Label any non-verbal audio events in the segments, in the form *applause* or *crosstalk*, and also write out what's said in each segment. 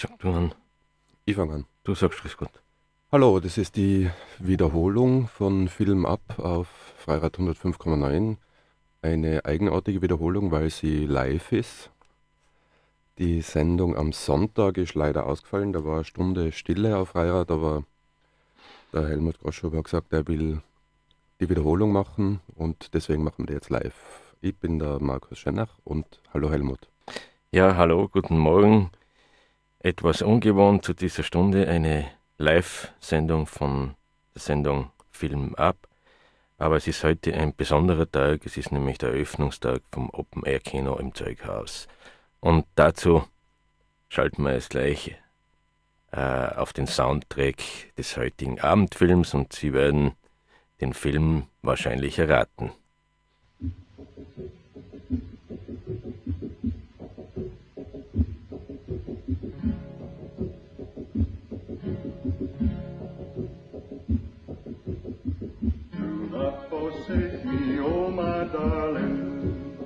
Sag du an. Ich fange an. Du sagst es gut. Hallo, das ist die Wiederholung von Film Up auf Freirad 105,9. Eine eigenartige Wiederholung, weil sie live ist. Die Sendung am Sonntag ist leider ausgefallen. Da war eine Stunde Stille auf Freirad, aber der Helmut Groschow hat gesagt, er will die Wiederholung machen und deswegen machen wir die jetzt live. Ich bin der Markus Schennach und hallo Helmut. Ja, hallo, guten Morgen. Etwas ungewohnt zu dieser Stunde eine Live-Sendung von der Sendung Film ab. Aber es ist heute ein besonderer Tag. Es ist nämlich der Eröffnungstag vom Open Air Kino im Zeughaus. Und dazu schalten wir jetzt gleich äh, auf den Soundtrack des heutigen Abendfilms und Sie werden den Film wahrscheinlich erraten. Darling,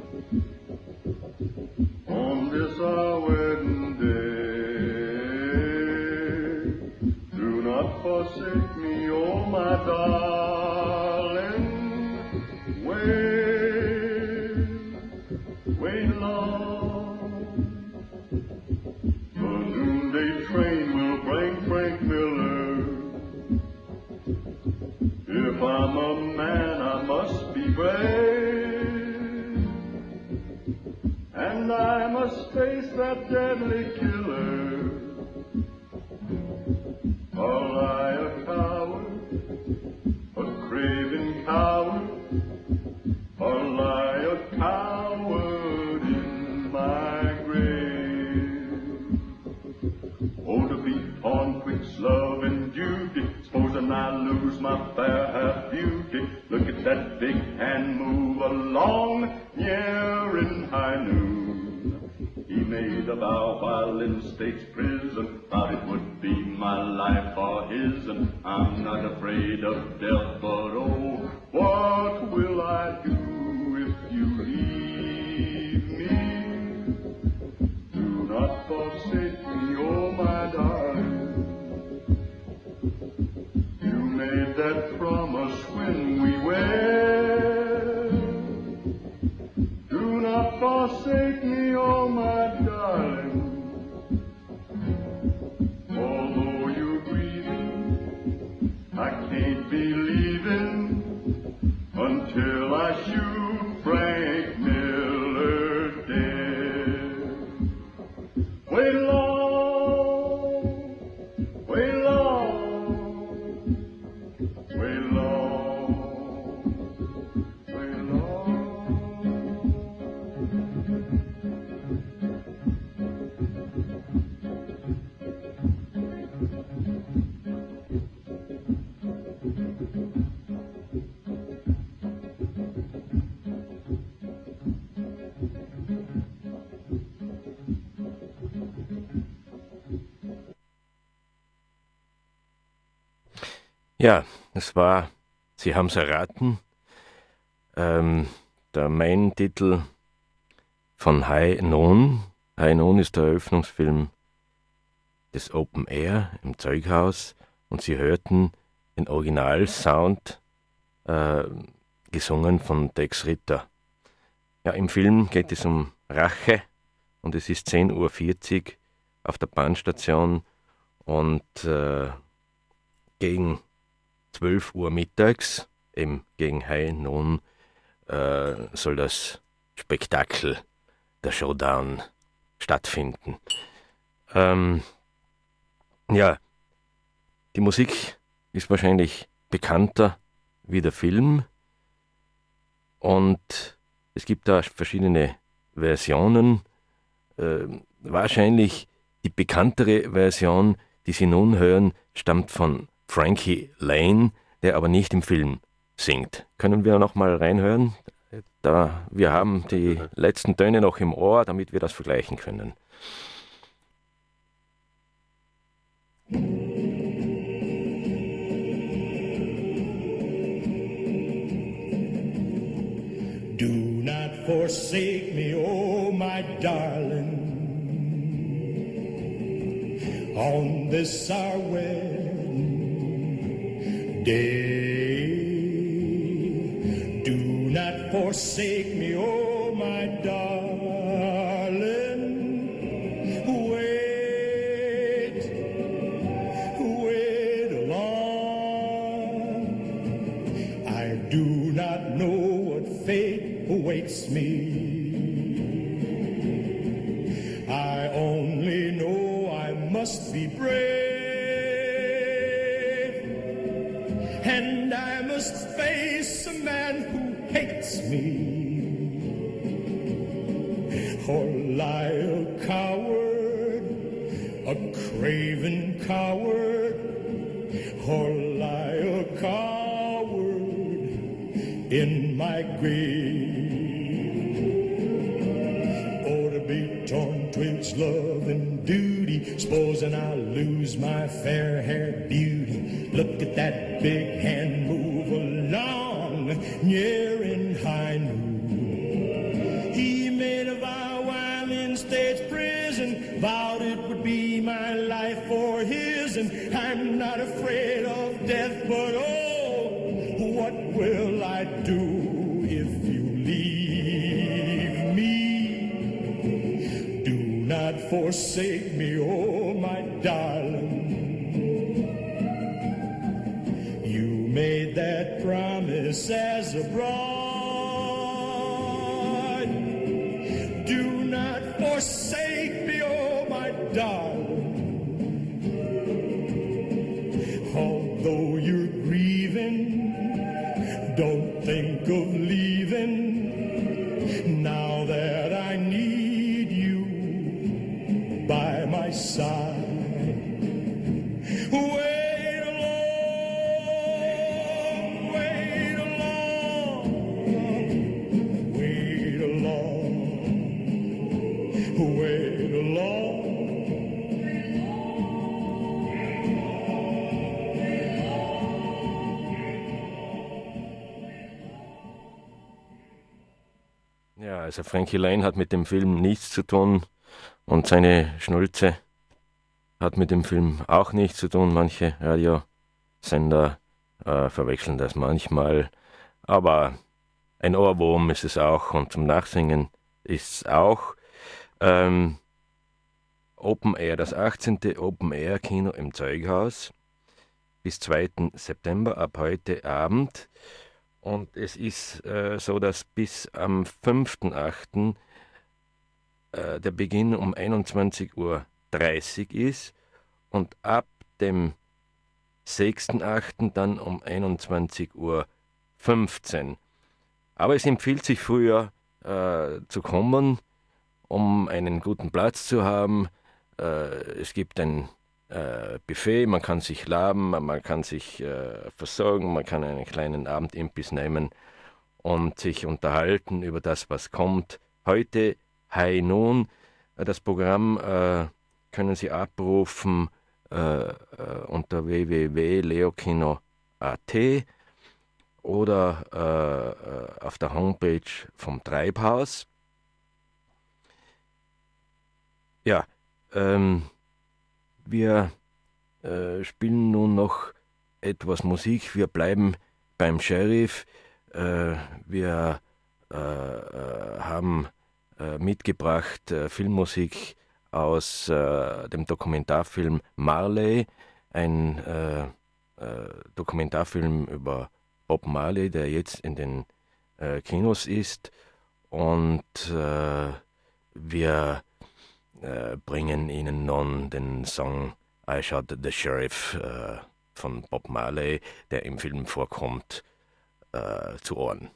on this our es war, Sie haben es erraten, ähm, der Main-Titel von High Noon. High Noon ist der Eröffnungsfilm des Open Air im Zeughaus und Sie hörten den Originalsound äh, gesungen von Dex Ritter. Ja, im Film geht es um Rache und es ist 10.40 Uhr auf der Bahnstation und äh, gegen 12 Uhr mittags, eben gegen High Noon, äh, soll das Spektakel, der Showdown stattfinden. Ähm, ja, die Musik ist wahrscheinlich bekannter wie der Film und es gibt da verschiedene Versionen. Äh, wahrscheinlich die bekanntere Version, die Sie nun hören, stammt von Frankie Lane, der aber nicht im Film singt. Können wir noch mal reinhören? Da, wir haben die letzten Töne noch im Ohr, damit wir das vergleichen können. Do not forsake me, oh my darling. on this our wedding day. Do not forsake me, oh my darling. Wait, wait along. I do not know what fate awaits me. I only know I must be brave, and I must face a man who hates me. Or lie a coward, a craven coward, forsake Ja, also Frankie Lane hat mit dem Film nichts zu tun und seine Schnulze hat mit dem Film auch nichts zu tun. Manche Radiosender äh, verwechseln das manchmal, aber ein Ohrwurm ist es auch und zum Nachsingen ist es auch. Ähm, Open Air, das 18. Open Air Kino im Zeughaus bis 2. September ab heute Abend. Und es ist äh, so, dass bis am 5.8. Äh, der Beginn um 21.30 Uhr ist und ab dem 6.8. dann um 21.15 Uhr. Aber es empfiehlt sich früher äh, zu kommen, um einen guten Platz zu haben. Äh, es gibt ein äh, Buffet, man kann sich laben, man kann sich äh, versorgen, man kann einen kleinen Abendimbiss nehmen und sich unterhalten über das, was kommt. Heute High Noon, äh, das Programm äh, können Sie abrufen äh, äh, unter www.leokino.at oder auf der Homepage vom Treibhaus. Ja, ähm, wir äh, spielen nun noch etwas Musik. Wir bleiben beim Sheriff. Äh, wir äh, äh haben äh, mitgebracht äh, Filmmusik aus dem Dokumentarfilm Marley, ein Dokumentarfilm über Bob Marley, der jetzt in den Kinos ist. Und wir äh, bringen Ihnen nun den Song I Shot the Sheriff äh, von Bob Marley, der im Film vorkommt, äh, zu Ohren.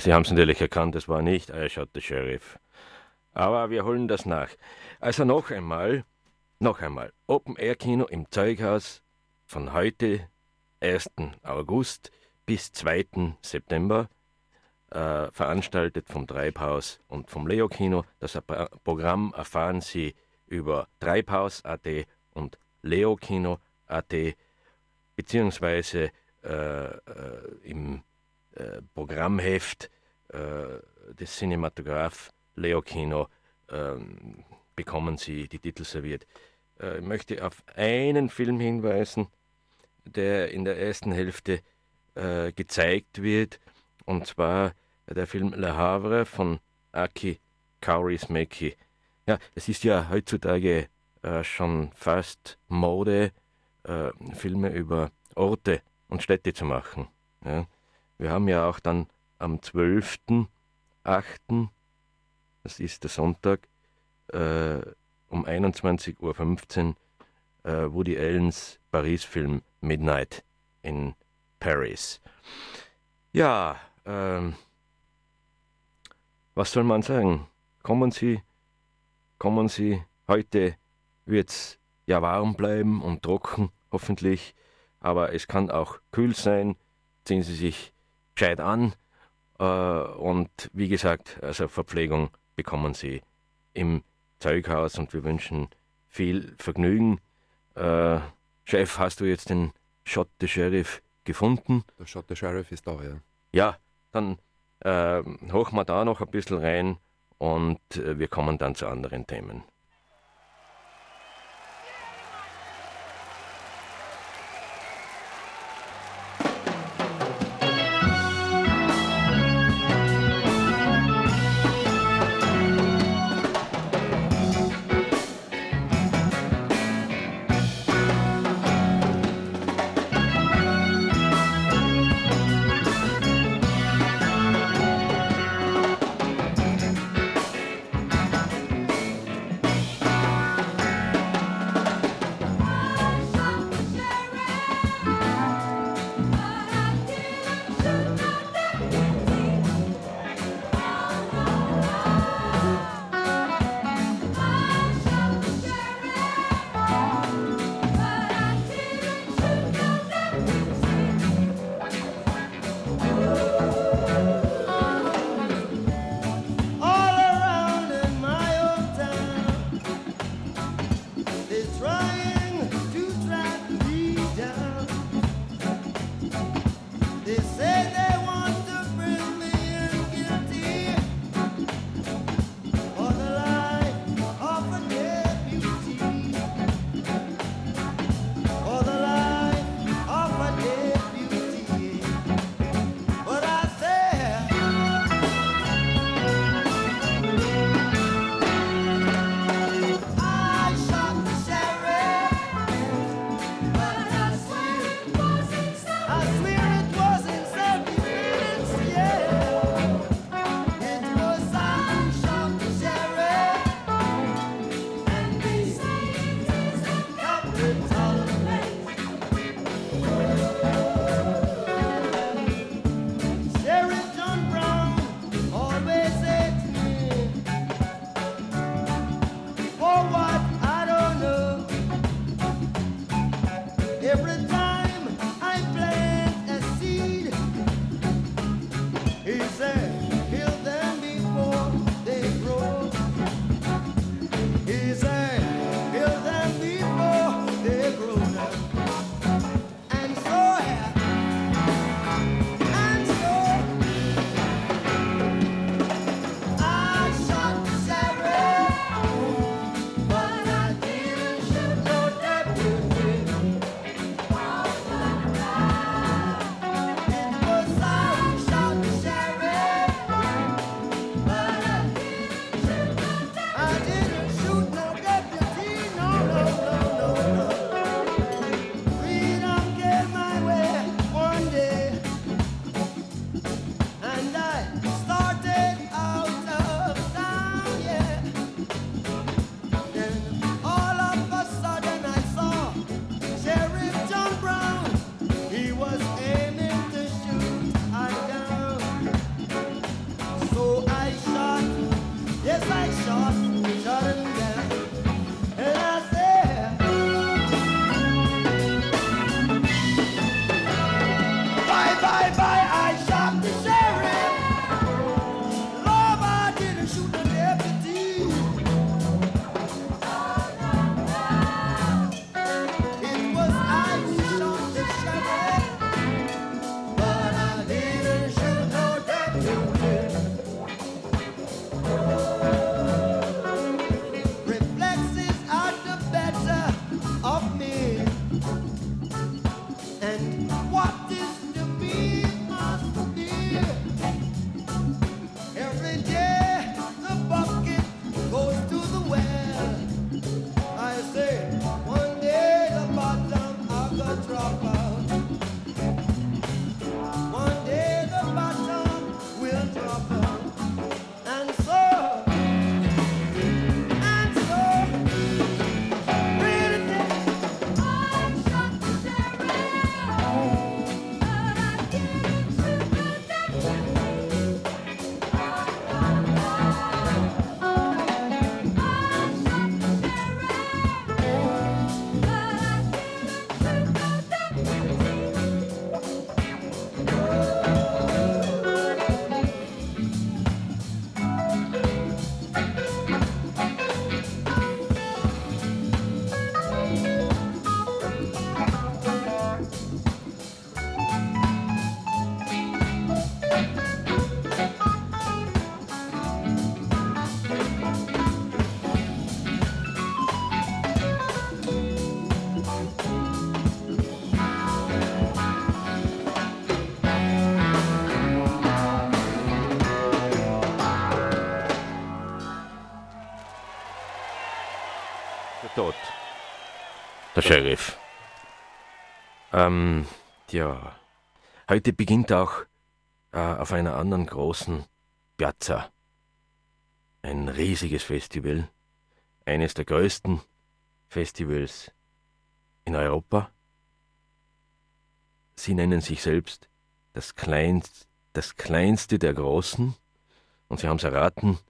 Sie haben es natürlich erkannt, es war nicht I Shot the Sheriff. Aber wir holen das nach. Also noch einmal, noch einmal, Open Air Kino im Zeughaus von heute, 1. August bis 2. September, äh, veranstaltet vom Treibhaus und vom Leo Kino. Das Pro- Programm erfahren Sie über treibhaus.at und leokino.at beziehungsweise äh, äh, im Programmheft äh, des Cinematograph Leo Kino ähm, bekommen Sie die Titel serviert. Äh, ich möchte auf einen Film hinweisen, der in der ersten Hälfte äh, gezeigt wird, und zwar der Film Le Havre von Aki Kaurismäki. Ja, es ist ja heutzutage äh, schon fast Mode, äh, Filme über Orte und Städte zu machen. Ja. Wir haben ja auch dann am 12.08., das ist der Sonntag, äh, um 21.15 Uhr äh, Woody Allens Paris-Film Midnight in Paris. Ja, ähm, was soll man sagen? Kommen Sie, kommen Sie. Heute wird es ja warm bleiben und trocken, hoffentlich. Aber es kann auch kühl sein. Ziehen Sie sich gescheit an. Äh, und wie gesagt, also Verpflegung bekommen Sie im Zeughaus und wir wünschen viel Vergnügen. Äh, Chef, hast du jetzt den Shot the Sheriff gefunden? Der Shot the Sheriff ist da, ja. Ja, dann äh, hochen wir da noch ein bisschen rein und äh, wir kommen dann zu anderen Themen. Sheriff. Ähm, ja. Heute beginnt auch äh, auf einer anderen großen Piazza ein riesiges Festival. Eines der größten Festivals in Europa. Sie nennen sich selbst das, kleinst, das kleinste der Großen. Und Sie haben es erraten,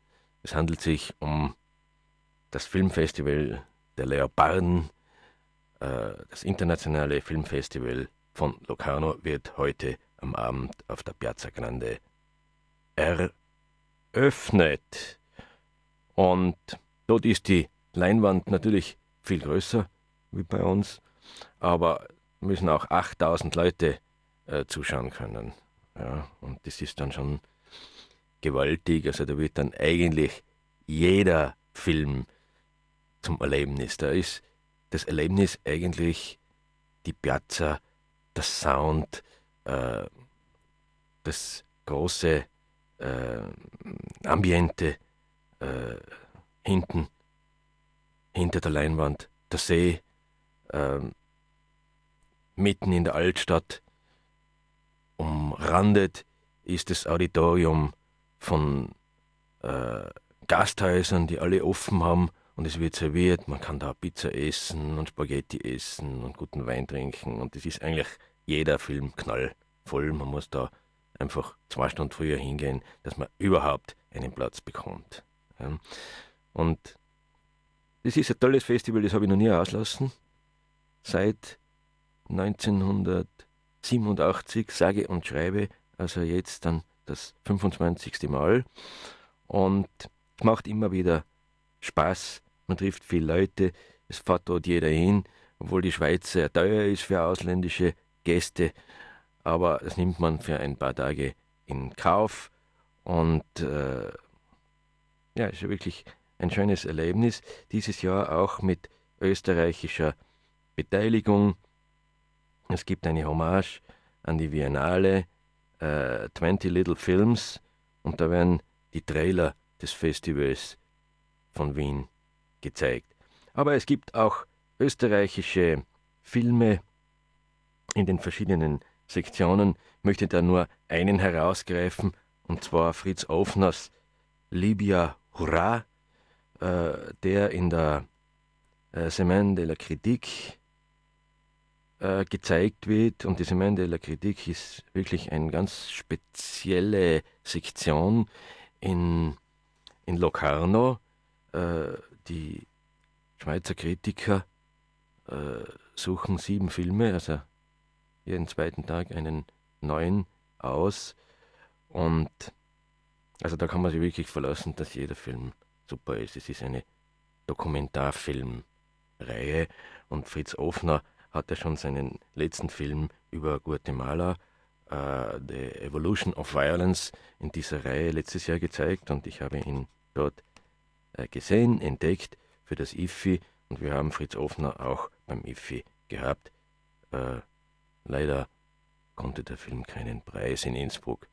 es handelt sich um das Filmfestival der Leoparden. Äh, das internationale Filmfestival von Locarno wird heute am Abend auf der Piazza Grande eröffnet. Und dort ist die Leinwand natürlich viel größer wie bei uns, aber müssen auch 8000 Leute äh, zuschauen können. Ja, und das ist dann schon gewaltig. Also da wird dann eigentlich jeder Film zum Erlebnis. Da ist das Erlebnis eigentlich die Piazza, der Sound, äh, das große äh, Ambiente äh, hinten, hinter der Leinwand, der See, äh, mitten in der Altstadt, umrandet ist das Auditorium von äh, Gasthäusern, die alle offen haben und es wird serviert. Man kann da Pizza essen und Spaghetti essen und guten Wein trinken und es ist eigentlich jeder Film knallvoll. Man muss da einfach zwei Stunden früher hingehen, dass man überhaupt einen Platz bekommt. Und das ist ein tolles Festival, das habe ich noch nie auslassen. Seit 1987, sage und schreibe, also jetzt dann das 25. Mal. Und es macht immer wieder Spaß. Man trifft viele Leute. Es fährt dort jeder hin, obwohl die Schweiz sehr teuer ist für ausländische Gäste. Aber das nimmt man für ein paar Tage in Kauf. Und äh, ja, ist ja wirklich ein schönes Erlebnis. Dieses Jahr auch mit österreichischer Beteiligung. Es gibt eine Hommage an die Biennale äh, 20 Little Films und da werden die Trailer des Festivals von Wien gezeigt. Aber es gibt auch österreichische Filme in den verschiedenen Sektionen. Ich möchte da nur einen herausgreifen, und zwar Fritz Ofners Libya Hurra, äh, der in der äh, Semaine de la Critique äh, gezeigt wird. Und die Semaine de la Critique ist wirklich eine ganz spezielle Sektion in, in Locarno. Äh, die Schweizer Kritiker äh, suchen sieben Filme, also jeden zweiten Tag einen neuen aus. Und also da kann man sich wirklich verlassen, dass jeder Film super ist. Es ist eine Dokumentarfilmreihe und Fritz Ofner hat ja schon seinen letzten Film über Guatemala, uh, The Evolution of Violence, in dieser Reihe letztes Jahr gezeigt und ich habe ihn dort gesehen, entdeckt für das IFI und wir haben Fritz Ofner auch beim IFI gehabt. Uh, leider konnte der Film keinen Preis in Innsbruck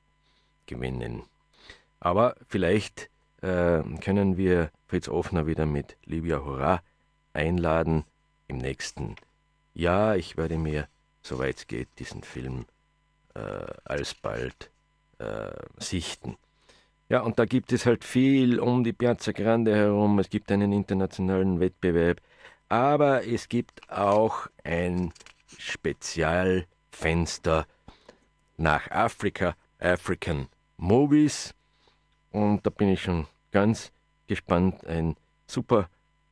gewinnen. Aber vielleicht können wir Fritz Ofner wieder mit Livia Hurra einladen im nächsten Jahr ja, ich werde mir, soweit es geht, diesen Film äh, alsbald äh, sichten. Ja, und da gibt es halt viel um die Piazza Grande herum. Es gibt einen internationalen Wettbewerb, aber es gibt auch ein Spezialfenster nach Afrika, African Movies. Und da bin ich schon ganz gespannt. Ein super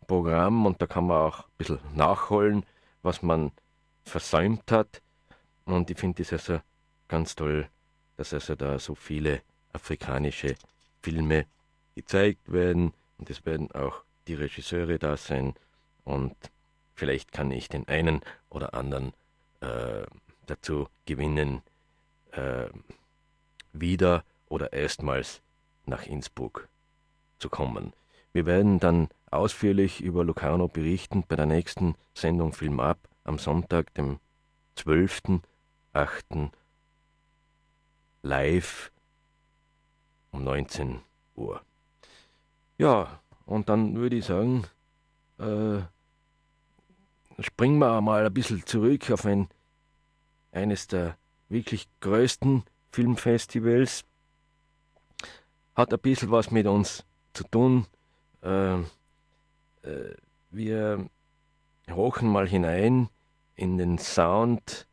Programm und da kann man auch ein bisschen nachholen was man versäumt hat. Und ich finde es also ganz toll, dass also da so viele afrikanische Filme gezeigt werden. Und es werden auch die Regisseure da sein. Und vielleicht kann ich den einen oder anderen äh, dazu gewinnen, äh, wieder oder erstmals nach Innsbruck zu kommen. Wir werden dann ausführlich über Locarno berichten bei der nächsten Sendung Film ab am Sonntag, dem 12.08. live um 19 Uhr. Ja, und dann würde ich sagen, äh, springen wir mal ein bisschen zurück auf ein, eines der wirklich größten Filmfestivals. Hat ein bisschen was mit uns zu tun. Äh, äh, wir hochen mal hinein in den Sound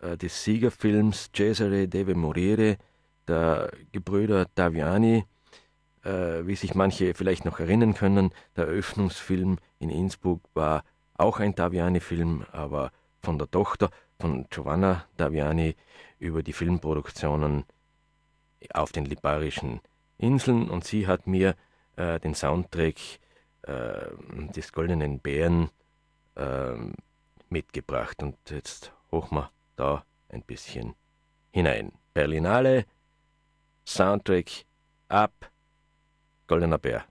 äh, des Siegerfilms Cesare deve morire der Gebrüder Daviani. Äh, wie sich manche vielleicht noch erinnern können, der Eröffnungsfilm in Innsbruck war auch ein Daviani-Film, aber von der Tochter von Giovanna Daviani über die Filmproduktionen auf den Liparischen Inseln und sie hat mir äh, den Soundtrack äh, des Goldenen Bären äh, mitgebracht und jetzt hoch wir da ein bisschen hinein. Berlinale, Soundtrack ab, Goldener Bär.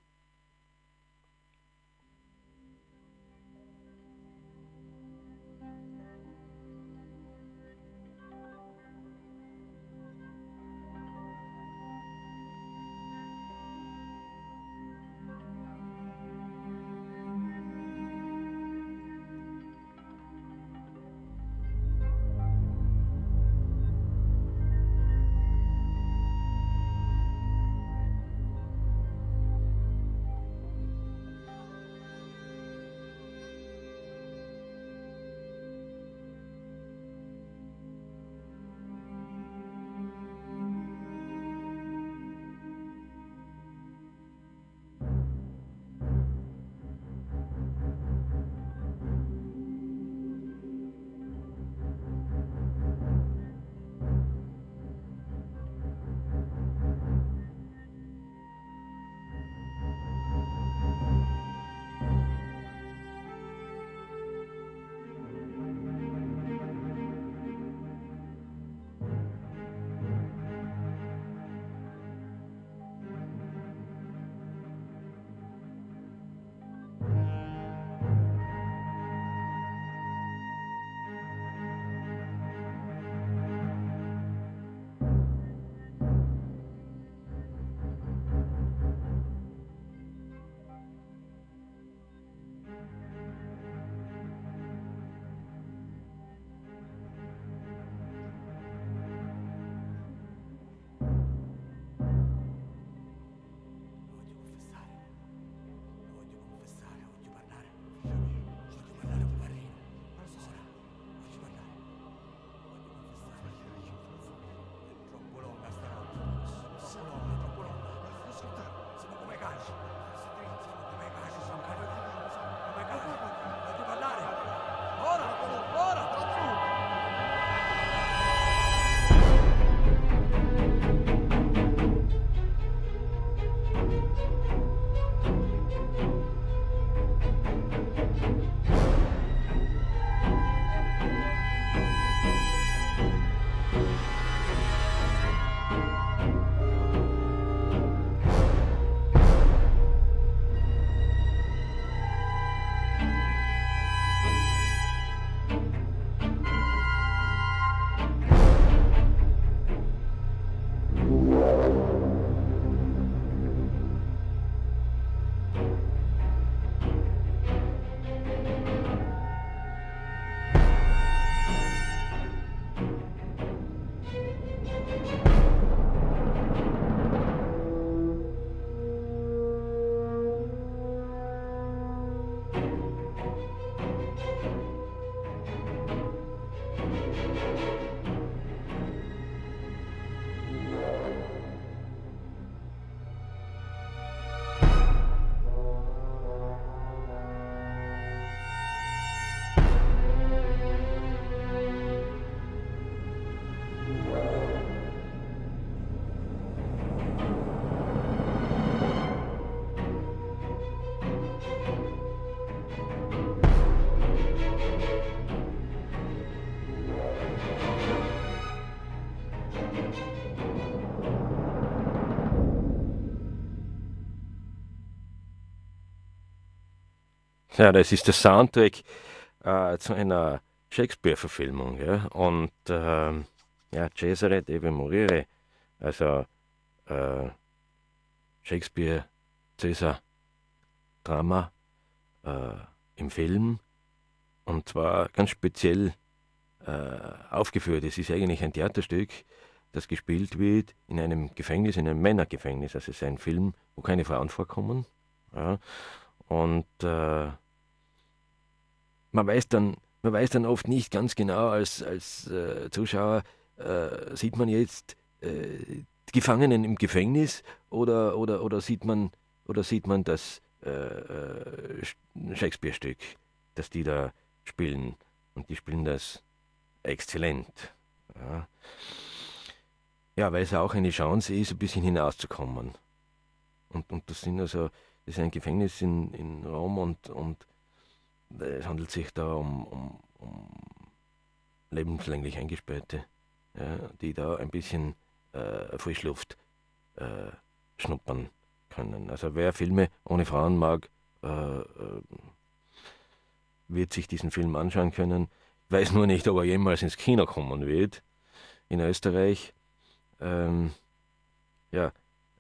Ja, das ist der Soundtrack äh, zu einer Shakespeare-Verfilmung. Ja? Und äh, ja, Cesare deve morire, also äh, Shakespeare, Cäsar, Drama äh, im Film. und zwar ganz speziell äh, aufgeführt. Es ist eigentlich ein Theaterstück, das gespielt wird in einem Gefängnis, in einem Männergefängnis. Also es ist ein Film, wo keine Frauen vorkommen. Ja. Und äh, man weiß dann, man weiß dann oft nicht ganz genau als, als äh, Zuschauer, äh, sieht man jetzt äh, Gefangenen im Gefängnis oder, oder, oder sieht man oder sieht man das äh, äh, Shakespeare-Stück, das die da spielen. Und die spielen das exzellent. Ja. ja, weil es auch eine Chance ist, ein bisschen hinauszukommen. Und, und das sind also, das ist ein Gefängnis in, in Rom und, und es handelt sich da um, um, um lebenslänglich Eingesperrte, ja, die da ein bisschen äh, Frischluft äh, schnuppern können. Also wer Filme ohne Frauen mag, äh, äh wird sich diesen Film anschauen können. Ich weiß nur nicht, ob er jemals ins Kino kommen wird in Österreich. Ähm, ja,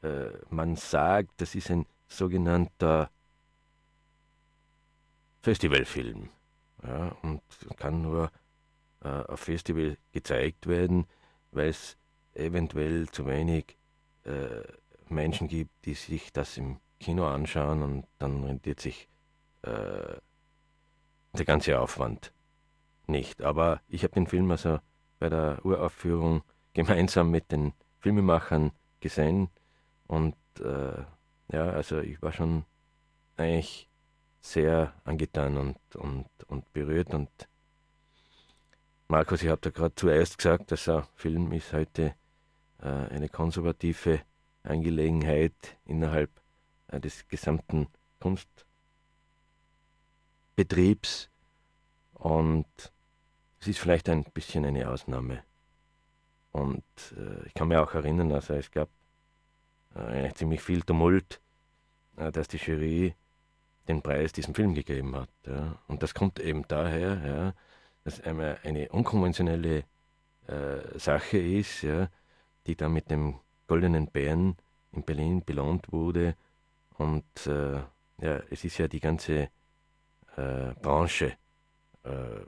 äh, man sagt, das ist ein sogenannter Festivalfilm ja, und kann nur äh, auf Festival gezeigt werden, weil es eventuell zu wenig äh, Menschen gibt, die sich das im Kino anschauen und dann rentiert sich äh, der ganze Aufwand nicht. Aber ich habe den Film also bei der Uraufführung *laughs* gemeinsam mit den Filmemachern gesehen und äh, ja, also ich war schon eigentlich sehr angetan und, und, und berührt und Markus, ich habe da gerade zuerst gesagt, dass der Film ist heute äh, eine konservative Angelegenheit innerhalb äh, des gesamten Kunstbetriebs und es ist vielleicht ein bisschen eine Ausnahme. Und äh, ich kann mir auch erinnern, also es gab äh, ziemlich viel Tumult, äh, dass die Jury den Preis diesem Film gegeben hat. Ja. Und das kommt eben daher, ja, dass einmal eine unkonventionelle äh, Sache ist, ja, die da mit dem Goldenen Bären in Berlin belohnt wurde. Und äh, ja, es ist ja die ganze äh, Branche äh,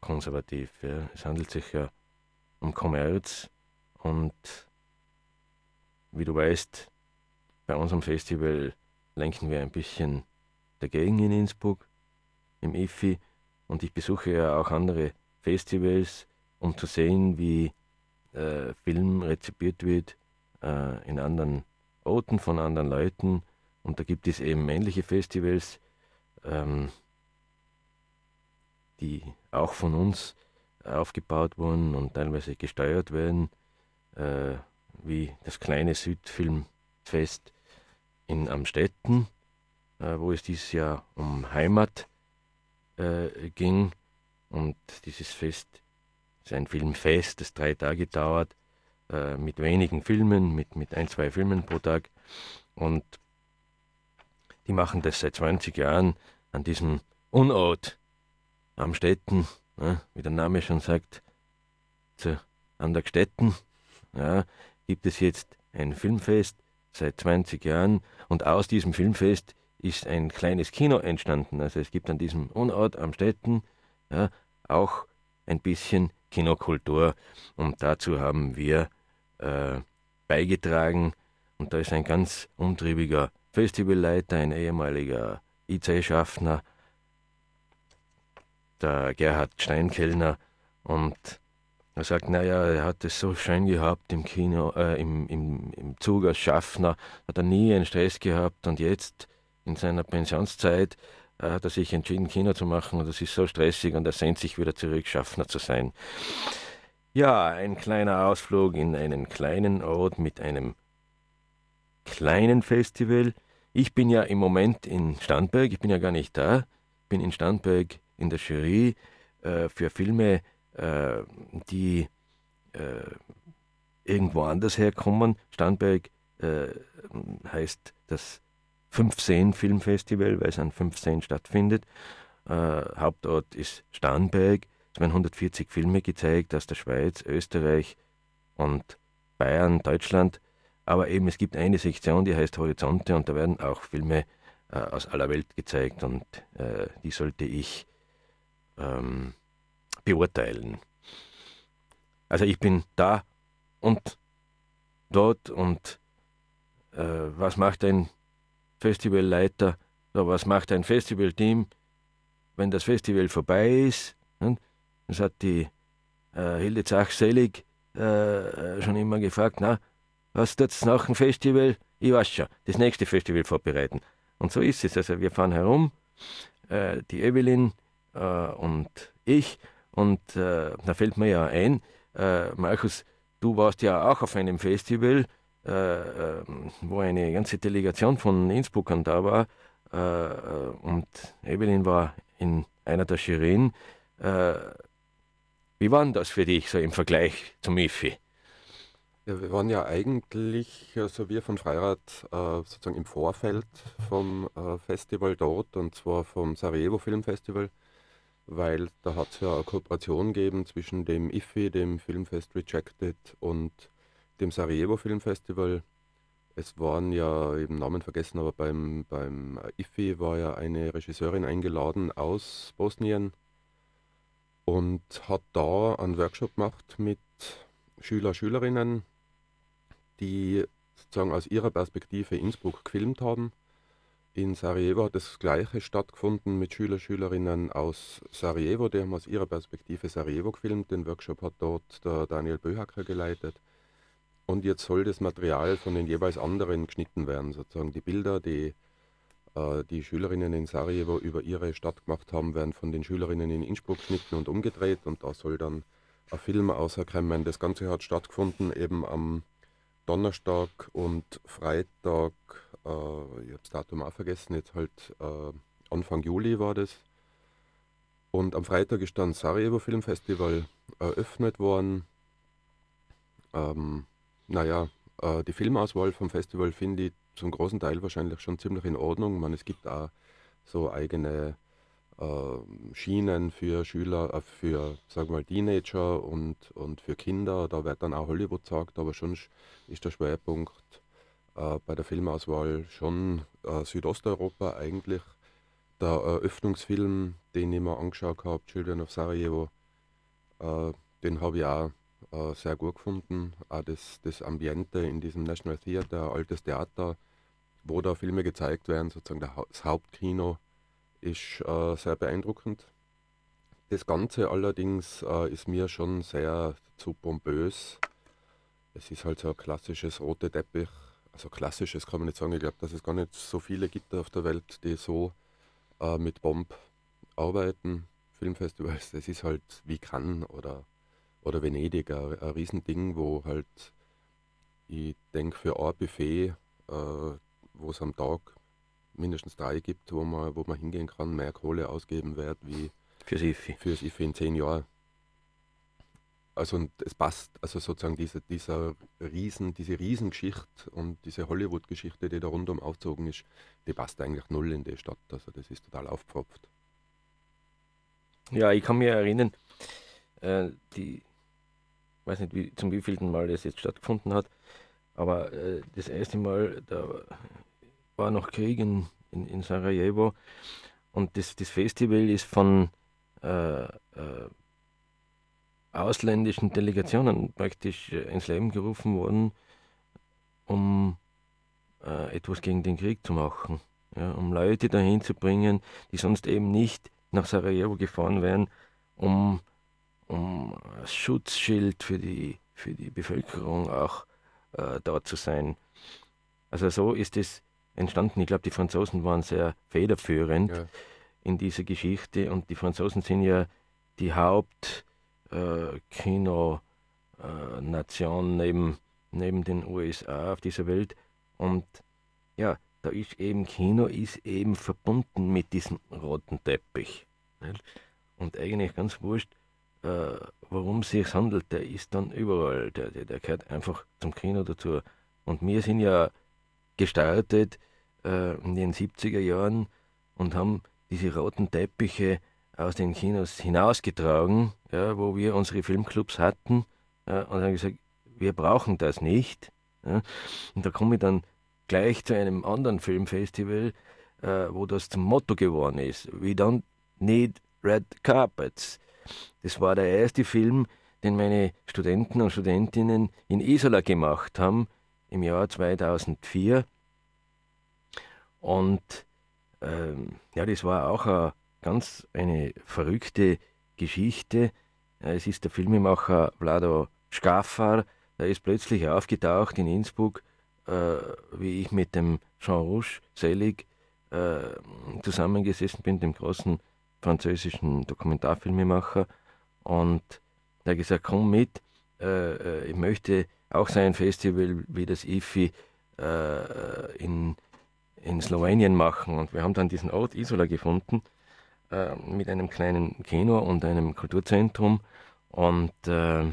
konservativ. Ja. Es handelt sich ja um Kommerz und wie du weißt, bei unserem Festival lenken wir ein bisschen dagegen in Innsbruck, im IFI, und ich besuche ja auch andere Festivals, um zu sehen, wie äh, Film rezipiert wird äh, in anderen Orten von anderen Leuten. Und da gibt es eben ähnliche Festivals, ähm, die auch von uns aufgebaut wurden und teilweise gesteuert werden, äh, wie das kleine Südfilmfest in Amstetten, wo es dieses Jahr um Heimat äh, ging. Und dieses Fest ist ein Filmfest, das drei Tage dauert, äh, mit wenigen Filmen, mit, mit ein, zwei Filmen pro Tag. Und die machen das seit 20 Jahren an diesem Unort Amstetten, ja, wie der Name schon sagt, zu, an der Gstetten, ja, gibt es jetzt ein Filmfest seit 20 Jahren und aus diesem Filmfest ist ein kleines Kino entstanden. Also es gibt an diesem Unort am Städten ja, auch ein bisschen Kinokultur. Und dazu haben wir äh, beigetragen. Und da ist ein ganz umtriebiger Festivalleiter, ein ehemaliger IC-Schaffner, der Gerhard Steinkellner und er sagt, naja, er hat es so schön gehabt im Kino, äh, im, im, im Zug als Schaffner, hat er nie einen Stress gehabt. Und jetzt in seiner Pensionszeit äh, hat er sich entschieden, Kino zu machen und das ist so stressig und er sehnt sich wieder zurück, Schaffner zu sein. Ja, ein kleiner Ausflug in einen kleinen Ort mit einem kleinen Festival. Ich bin ja im Moment in Starnberg, ich bin ja gar nicht da, bin in Starnberg in der Jury äh, für Filme, äh, die äh, irgendwo anders herkommen. Starnberg äh, heißt das 15 Filmfestival, weil es an 15 stattfindet. Äh, Hauptort ist Starnberg. Es werden 140 Filme gezeigt aus der Schweiz, Österreich und Bayern, Deutschland. Aber eben es gibt eine Sektion, die heißt Horizonte und da werden auch Filme äh, aus aller Welt gezeigt und äh, die sollte ich ähm, beurteilen. Also ich bin da und dort und äh, was macht ein Festivalleiter oder was macht ein Festivalteam, wenn das Festival vorbei ist. Und das hat die äh, Hilde Zach-Selig äh, schon immer gefragt, na, was tut's nach dem Festival? Ich weiß schon, das nächste Festival vorbereiten. Und so ist es. Also wir fahren herum, äh, die Evelyn äh, und ich, und äh, da fällt mir ja ein, äh, Markus, du warst ja auch auf einem Festival, äh, ähm, wo eine ganze Delegation von Innsbruckern da war, und Evelyn war in einer der Jurien. wie war denn das für dich so im Vergleich zum IFI? Ja, wir waren ja eigentlich, also wir von Freirad, äh, sozusagen im Vorfeld vom äh, Festival dort, und zwar vom Sarajevo Filmfestival, weil da hat es ja eine Kooperation gegeben zwischen dem IFI, dem Filmfest Rejected, und dem Sarajevo Filmfestival. Es waren ja, eben Namen vergessen, aber beim, beim IFI war ja eine Regisseurin eingeladen aus Bosnien und hat da einen Workshop gemacht mit Schüler, Schülerinnen die sozusagen aus ihrer Perspektive Innsbruck gefilmt haben. In Sarajevo hat das Gleiche stattgefunden mit Schüler, Schülerinnen aus Sarajevo. Die haben aus ihrer Perspektive Sarajevo gefilmt. Den Workshop hat dort der Daniel Böhacker geleitet. Und jetzt soll das Material von den jeweils anderen geschnitten werden. Sozusagen die Bilder, die äh, die Schülerinnen in Sarajevo über ihre Stadt gemacht haben, werden von den Schülerinnen in Innsbruck geschnitten und umgedreht. Und da soll dann ein Film außerkommen. Das Ganze hat stattgefunden eben am Donnerstag und Freitag, äh, ich habe das Datum auch vergessen, jetzt halt äh, Anfang Juli war das. Und am Freitag ist dann Sarajevo Filmfestival eröffnet worden. Ähm, naja, äh, die Filmauswahl vom Festival finde ich zum großen Teil wahrscheinlich schon ziemlich in Ordnung. Man, es gibt auch so eigene äh, Schienen für Schüler, äh, für sagen wir mal Teenager und, und für Kinder. Da wird dann auch Hollywood gesagt, aber schon ist der Schwerpunkt äh, bei der Filmauswahl schon äh, Südosteuropa eigentlich. Der Eröffnungsfilm, den ich mir angeschaut habe, Children of Sarajevo, äh, den habe ich auch äh, sehr gut gefunden. Auch das, das Ambiente in diesem National Theater, altes Theater, wo da Filme gezeigt werden, sozusagen das Hauptkino ist äh, sehr beeindruckend. Das Ganze allerdings äh, ist mir schon sehr zu pompös. Es ist halt so ein klassisches rote Teppich. Also klassisches kann man nicht sagen. Ich glaube, dass es gar nicht so viele gibt auf der Welt, die so äh, mit Bomb arbeiten. Filmfestivals, das ist halt wie Cannes oder, oder Venedig, ein, ein Riesending, wo halt, ich denke, für ein Buffet, äh, wo es am Tag mindestens drei gibt, wo man, wo man hingehen kann, mehr Kohle ausgeben wird wie fürs IFI. Fürs IFI in zehn Jahren. Also und es passt, also sozusagen diese, dieser Riesen, diese Riesengeschichte und diese Hollywood-Geschichte, die da rundum aufgezogen ist, die passt eigentlich null in die Stadt. Also das ist total aufgepfropft. Ja, ich kann mich erinnern, äh, die, weiß nicht, wie, zum wievielten Mal das jetzt stattgefunden hat, aber äh, das erste Mal, da war noch Krieg in, in, in Sarajevo und das, das Festival ist von äh, äh, ausländischen Delegationen praktisch äh, ins Leben gerufen worden, um äh, etwas gegen den Krieg zu machen. Ja, um Leute dahin zu bringen, die sonst eben nicht nach Sarajevo gefahren wären, um, um als Schutzschild für die, für die Bevölkerung auch äh, da zu sein. Also so ist es entstanden. Ich glaube, die Franzosen waren sehr federführend ja. in dieser Geschichte und die Franzosen sind ja die Hauptkinonation äh, neben, neben den USA auf dieser Welt. Und ja, da ist eben Kino ist eben verbunden mit diesem roten Teppich. Und eigentlich ganz wurscht, äh, worum es sich handelt, der ist dann überall, der, der, der gehört einfach zum Kino dazu. Und wir sind ja gestartet äh, in den 70er Jahren und haben diese roten Teppiche aus den Kinos hinausgetragen, ja, wo wir unsere Filmclubs hatten ja, und haben gesagt, wir brauchen das nicht. Ja. Und da komme ich dann gleich zu einem anderen Filmfestival, äh, wo das zum Motto geworden ist. We don't need Red Carpets. Das war der erste Film, den meine Studenten und Studentinnen in Isola gemacht haben im Jahr 2004. Und ähm, ja, das war auch eine ganz eine verrückte Geschichte. Es ist der Filmemacher Vlado Skafar, der ist plötzlich aufgetaucht in Innsbruck, äh, wie ich mit dem Jean Rouge selig äh, zusammengesessen bin, dem großen französischen Dokumentarfilmemacher. Und der hat gesagt, komm mit, äh, äh ich möchte auch so ein Festival wie das IFI äh, in, in Slowenien machen. Und wir haben dann diesen Ort Isola gefunden äh, mit einem kleinen Kino und einem Kulturzentrum. Und äh,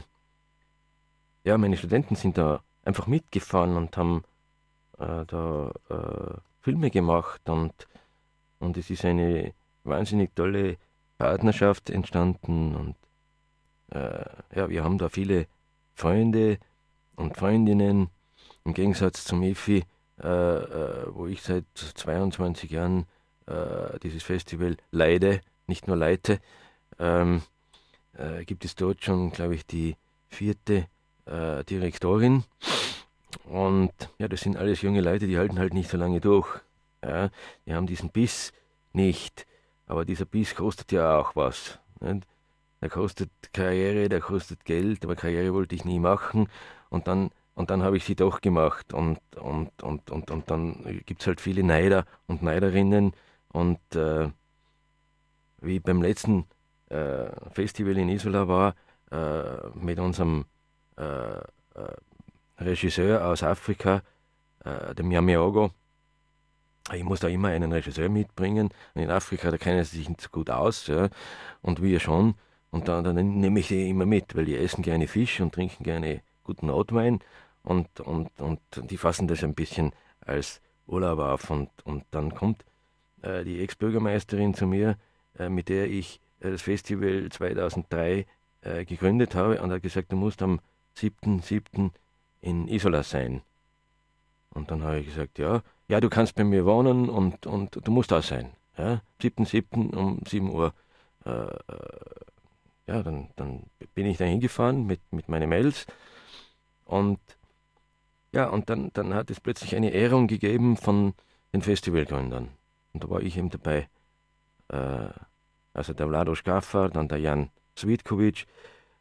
ja, meine Studenten sind da einfach mitgefahren und haben äh, da Filme gemacht und, und es ist eine wahnsinnig tolle Partnerschaft entstanden und äh, ja, wir haben da viele Freunde und Freundinnen im Gegensatz zum EFI, äh, äh, wo ich seit 22 Jahren äh, dieses Festival leide, nicht nur leite, ähm, äh, gibt es dort schon, glaube ich, die vierte äh, Direktorin. Und ja, das sind alles junge Leute, die halten halt nicht so lange durch. Ja, die haben diesen Biss nicht. Aber dieser Biss kostet ja auch was. Nicht? Der kostet Karriere, der kostet Geld, aber Karriere wollte ich nie machen. Und dann, und dann habe ich sie doch gemacht. Und, und, und, und, und dann gibt es halt viele Neider und Neiderinnen. Und äh, wie beim letzten äh, Festival in Isola war, äh, mit unserem äh, äh, Regisseur aus Afrika, äh, dem Yamiago. Ich muss da immer einen Regisseur mitbringen. Und in Afrika, da kennen sie sich nicht so gut aus. Ja. Und wir schon. Und dann, dann nehme ich die immer mit, weil die essen gerne Fisch und trinken gerne guten Rotwein. Und, und, und die fassen das ein bisschen als Urlaub auf. Und, und dann kommt äh, die Ex-Bürgermeisterin zu mir, äh, mit der ich äh, das Festival 2003 äh, gegründet habe, und hat gesagt, du musst am 7.7. in Isola sein. Und dann habe ich gesagt, ja, ja, du kannst bei mir wohnen und, und du musst da sein. Ja, 7.7. um 7 Uhr. Äh, äh, ja, dann, dann bin ich da hingefahren mit, mit meinen Mails und ja, und dann, dann hat es plötzlich eine Ehrung gegeben von den Festivalgründern. Und da war ich eben dabei. Äh, also der Vlado Skaffer, dann der Jan Svitkovic,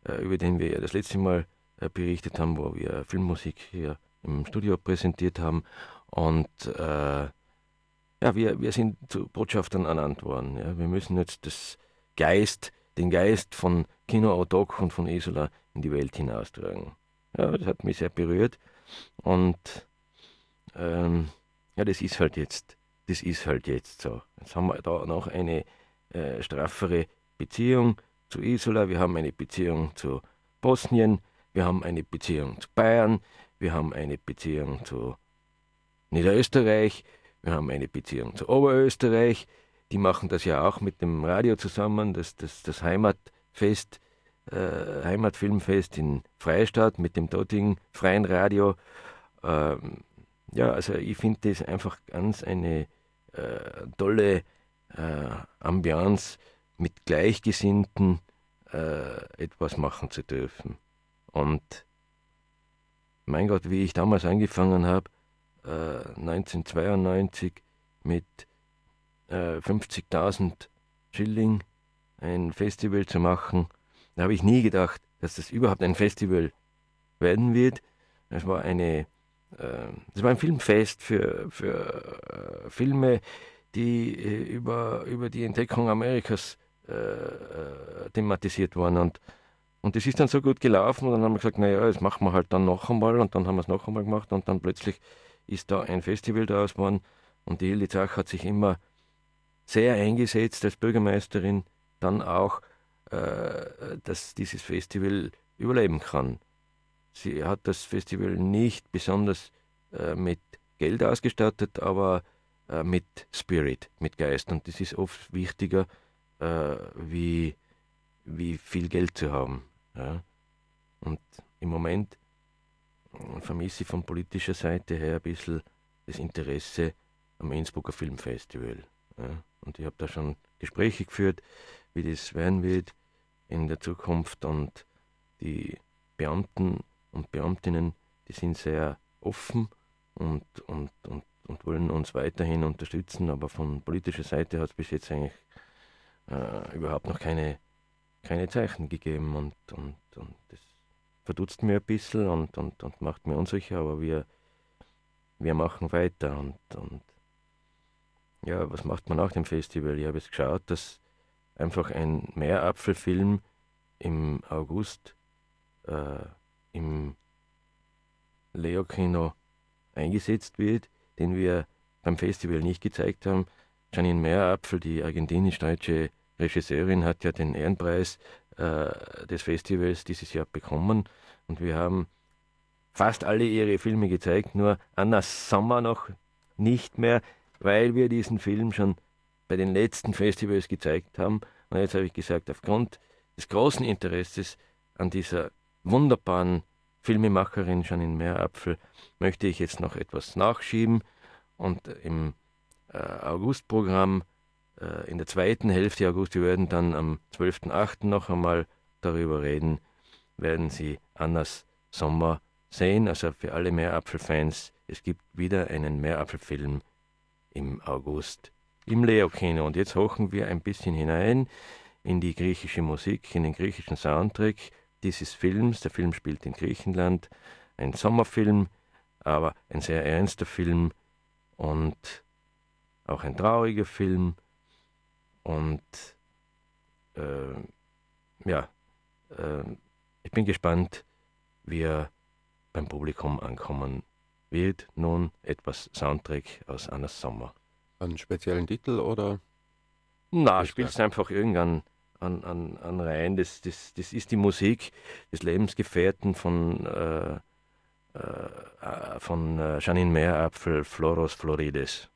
äh, über den wir ja das letzte Mal äh, berichtet haben, wo wir Filmmusik hier im Studio präsentiert haben. Und äh, ja, wir, wir sind zu Botschaftern ernannt worden. Ja. Wir müssen jetzt das Geist, den Geist von Kino Autok und von Isola in die Welt hinaustragen. Ja, das hat mich sehr berührt. Und ähm, ja, das ist halt jetzt, das ist halt jetzt so. Jetzt haben wir da noch eine äh, straffere Beziehung zu Isola, wir haben eine Beziehung zu Bosnien, wir haben eine Beziehung zu Bayern, wir haben eine Beziehung zu Niederösterreich, wir haben eine Beziehung zu Oberösterreich. Die machen das ja auch mit dem Radio zusammen, das, das, das Heimatfest, äh, Heimatfilmfest in Freistadt mit dem dortigen freien Radio. Ähm, ja, also ich finde das einfach ganz eine äh, tolle äh, Ambiance, mit Gleichgesinnten äh, etwas machen zu dürfen. Und mein Gott, wie ich damals angefangen habe, äh, 1992 mit äh, 50.000 Schilling ein Festival zu machen, da habe ich nie gedacht, dass das überhaupt ein Festival werden wird. Es war äh, war ein Filmfest für, für äh, Filme, die äh, über, über die Entdeckung Amerikas äh, äh, thematisiert wurden. Und und das ist dann so gut gelaufen und dann haben wir gesagt, naja, das machen wir halt dann noch einmal und dann haben wir es noch einmal gemacht und dann plötzlich ist da ein Festival daraus geworden und die Hilde Zach hat sich immer sehr eingesetzt als Bürgermeisterin, dann auch, äh, dass dieses Festival überleben kann. Sie hat das Festival nicht besonders äh, mit Geld ausgestattet, aber äh, mit Spirit, mit Geist. Und das ist oft wichtiger, äh, wie, wie viel Geld zu haben. Ja. Und im Moment vermisse ich von politischer Seite her ein bisschen das Interesse am Innsbrucker Filmfestival. Ja. Und ich habe da schon Gespräche geführt wie das werden wird in der Zukunft. Und die Beamten und Beamtinnen, die sind sehr offen und, und, und, und wollen uns weiterhin unterstützen. Aber von politischer Seite hat es bis jetzt eigentlich äh, überhaupt noch keine, keine Zeichen gegeben. Und, und, und das verdutzt mir ein bisschen und, und, und macht mir unsicher, aber wir, wir machen weiter. Und, und ja, was macht man nach dem Festival? Ich habe jetzt geschaut, dass einfach ein Meerapfelfilm im August äh, im Leo-Kino eingesetzt wird, den wir beim Festival nicht gezeigt haben. Janine Meerapfel, die argentinisch-deutsche Regisseurin, hat ja den Ehrenpreis äh, des Festivals dieses Jahr bekommen und wir haben fast alle ihre Filme gezeigt, nur Anna Sommer noch nicht mehr, weil wir diesen Film schon bei den letzten Festivals gezeigt haben. Und jetzt habe ich gesagt, aufgrund des großen Interesses an dieser wunderbaren Filmemacherin Janine Meerapfel möchte ich jetzt noch etwas nachschieben und im äh, Augustprogramm äh, in der zweiten Hälfte August, wir werden dann am 12.8. noch einmal darüber reden, werden Sie Annas Sommer sehen. Also für alle Meerapfelfans, es gibt wieder einen Meerapfelfilm im August im Leo-Kino. Und jetzt hochen wir ein bisschen hinein in die griechische Musik, in den griechischen Soundtrack dieses Films. Der Film spielt in Griechenland, ein Sommerfilm, aber ein sehr ernster Film und auch ein trauriger Film. Und äh, ja, äh, ich bin gespannt, wie er beim Publikum ankommen wird. Nun etwas Soundtrack aus Annas Sommer. Einen speziellen Titel oder? Na, spielst einfach irgendwann an, an, an rein. Das, das, das ist die Musik des Lebensgefährten von, äh, äh, von äh, Janine Meerapfel, Floros Florides.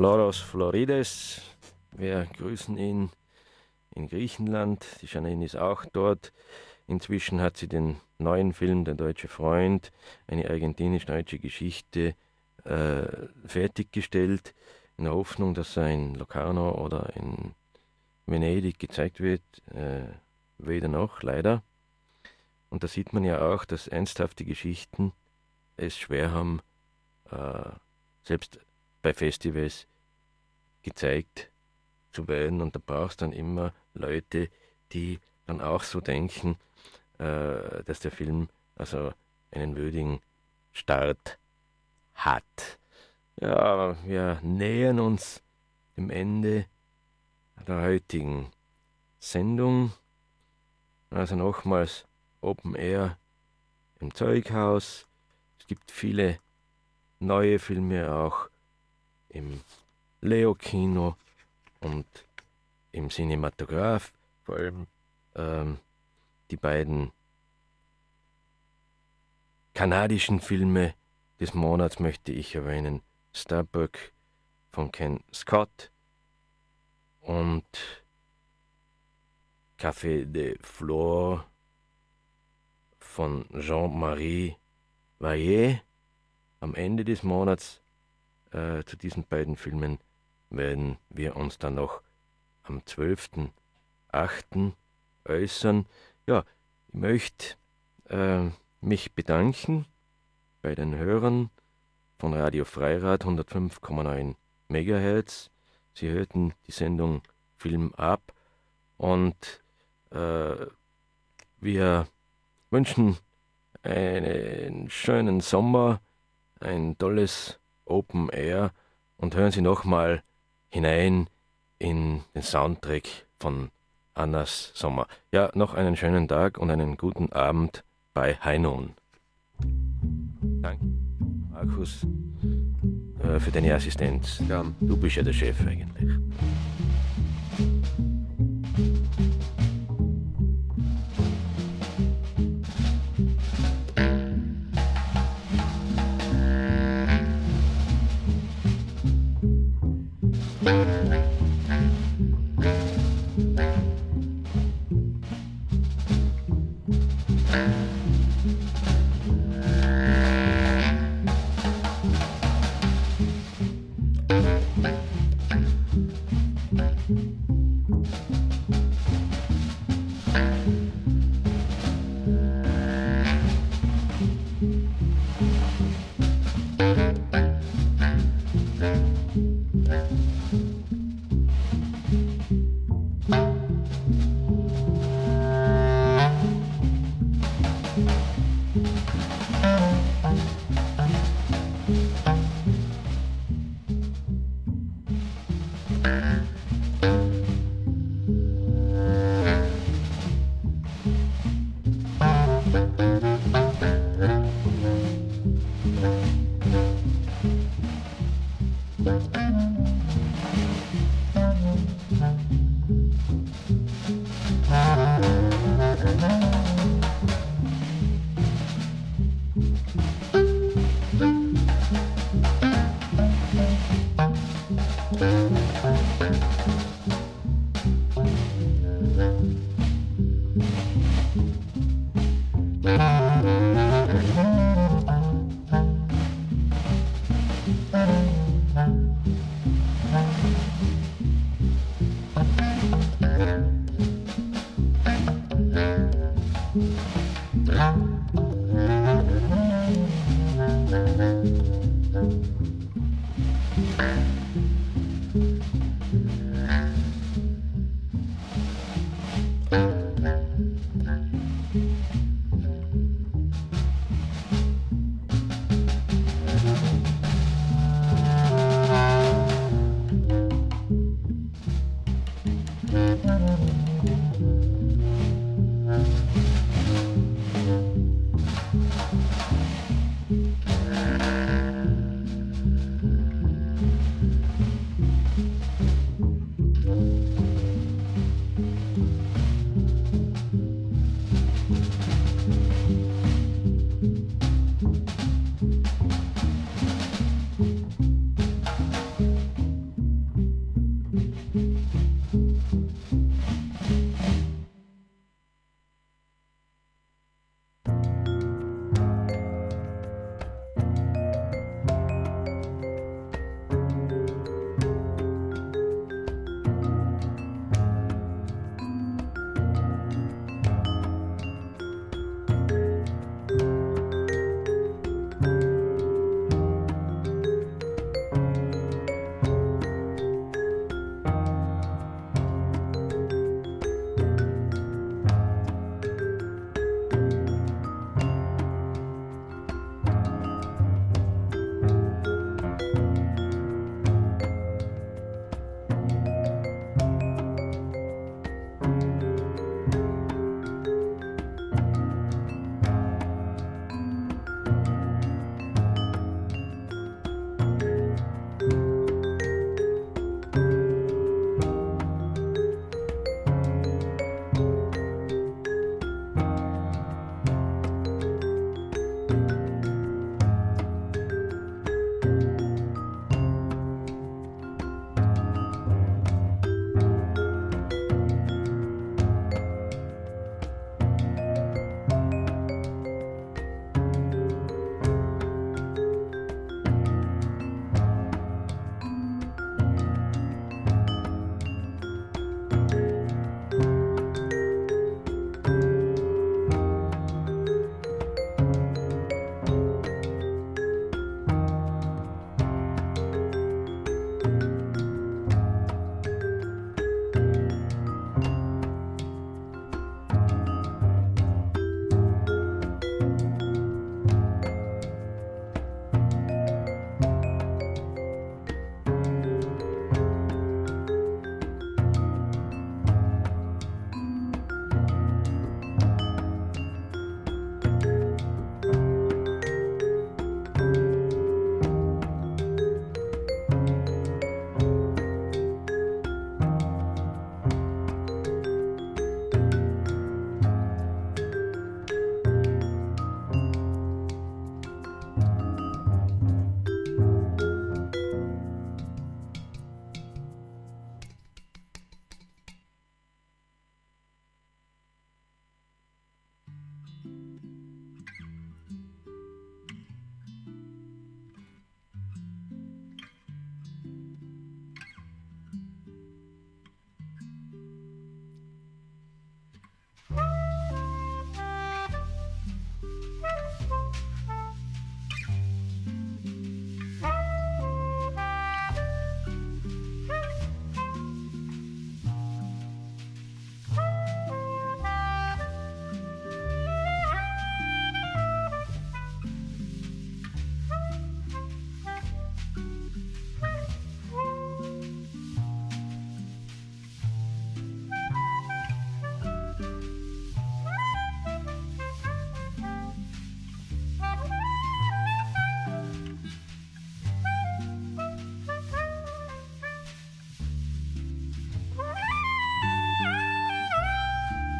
Floros Florides. Wir grüßen ihn in Griechenland. Die Janine ist auch dort. Inzwischen hat sie den neuen Film Der deutsche Freund, eine argentinisch-deutsche Geschichte, äh, fertiggestellt, in der Hoffnung, dass er in Locarno oder in Venedig gezeigt wird. Äh, weder noch, leider. Und da sieht man ja auch, dass ernsthafte Geschichten es schwer haben, äh, selbst bei Festivals gezeigt zu werden. Und da brauchst dann immer Leute, die dann auch so denken, äh, dass der Film also einen würdigen Start hat. Ja, wir nähern uns dem Ende der heutigen Sendung. Also nochmals Open Air im Zeughaus. Es gibt viele neue Filme auch im Leo-Kino und im Cinematograph. Vor allem ähm, die beiden kanadischen Filme des Monats möchte ich erwähnen. Starbuck von Ken Scott und Café de Flore von Jean-Marie Vaillet. Am Ende des Monats äh, zu diesen beiden Filmen werden wir uns dann noch am 12.08. äußern. Ja, ich möchte äh, mich bedanken bei den Hörern von Radio Freirad 105,9 MHz. Sie hörten die Sendung Film ab und äh, wir wünschen einen schönen Sommer, ein tolles Open Air und hören Sie nochmal hinein in den Soundtrack von Annas Sommer. Ja, noch einen schönen Tag und einen guten Abend bei Heinon. Danke, Markus, äh, für deine Assistenz. Gern. Du bist ja der Chef eigentlich. Bye.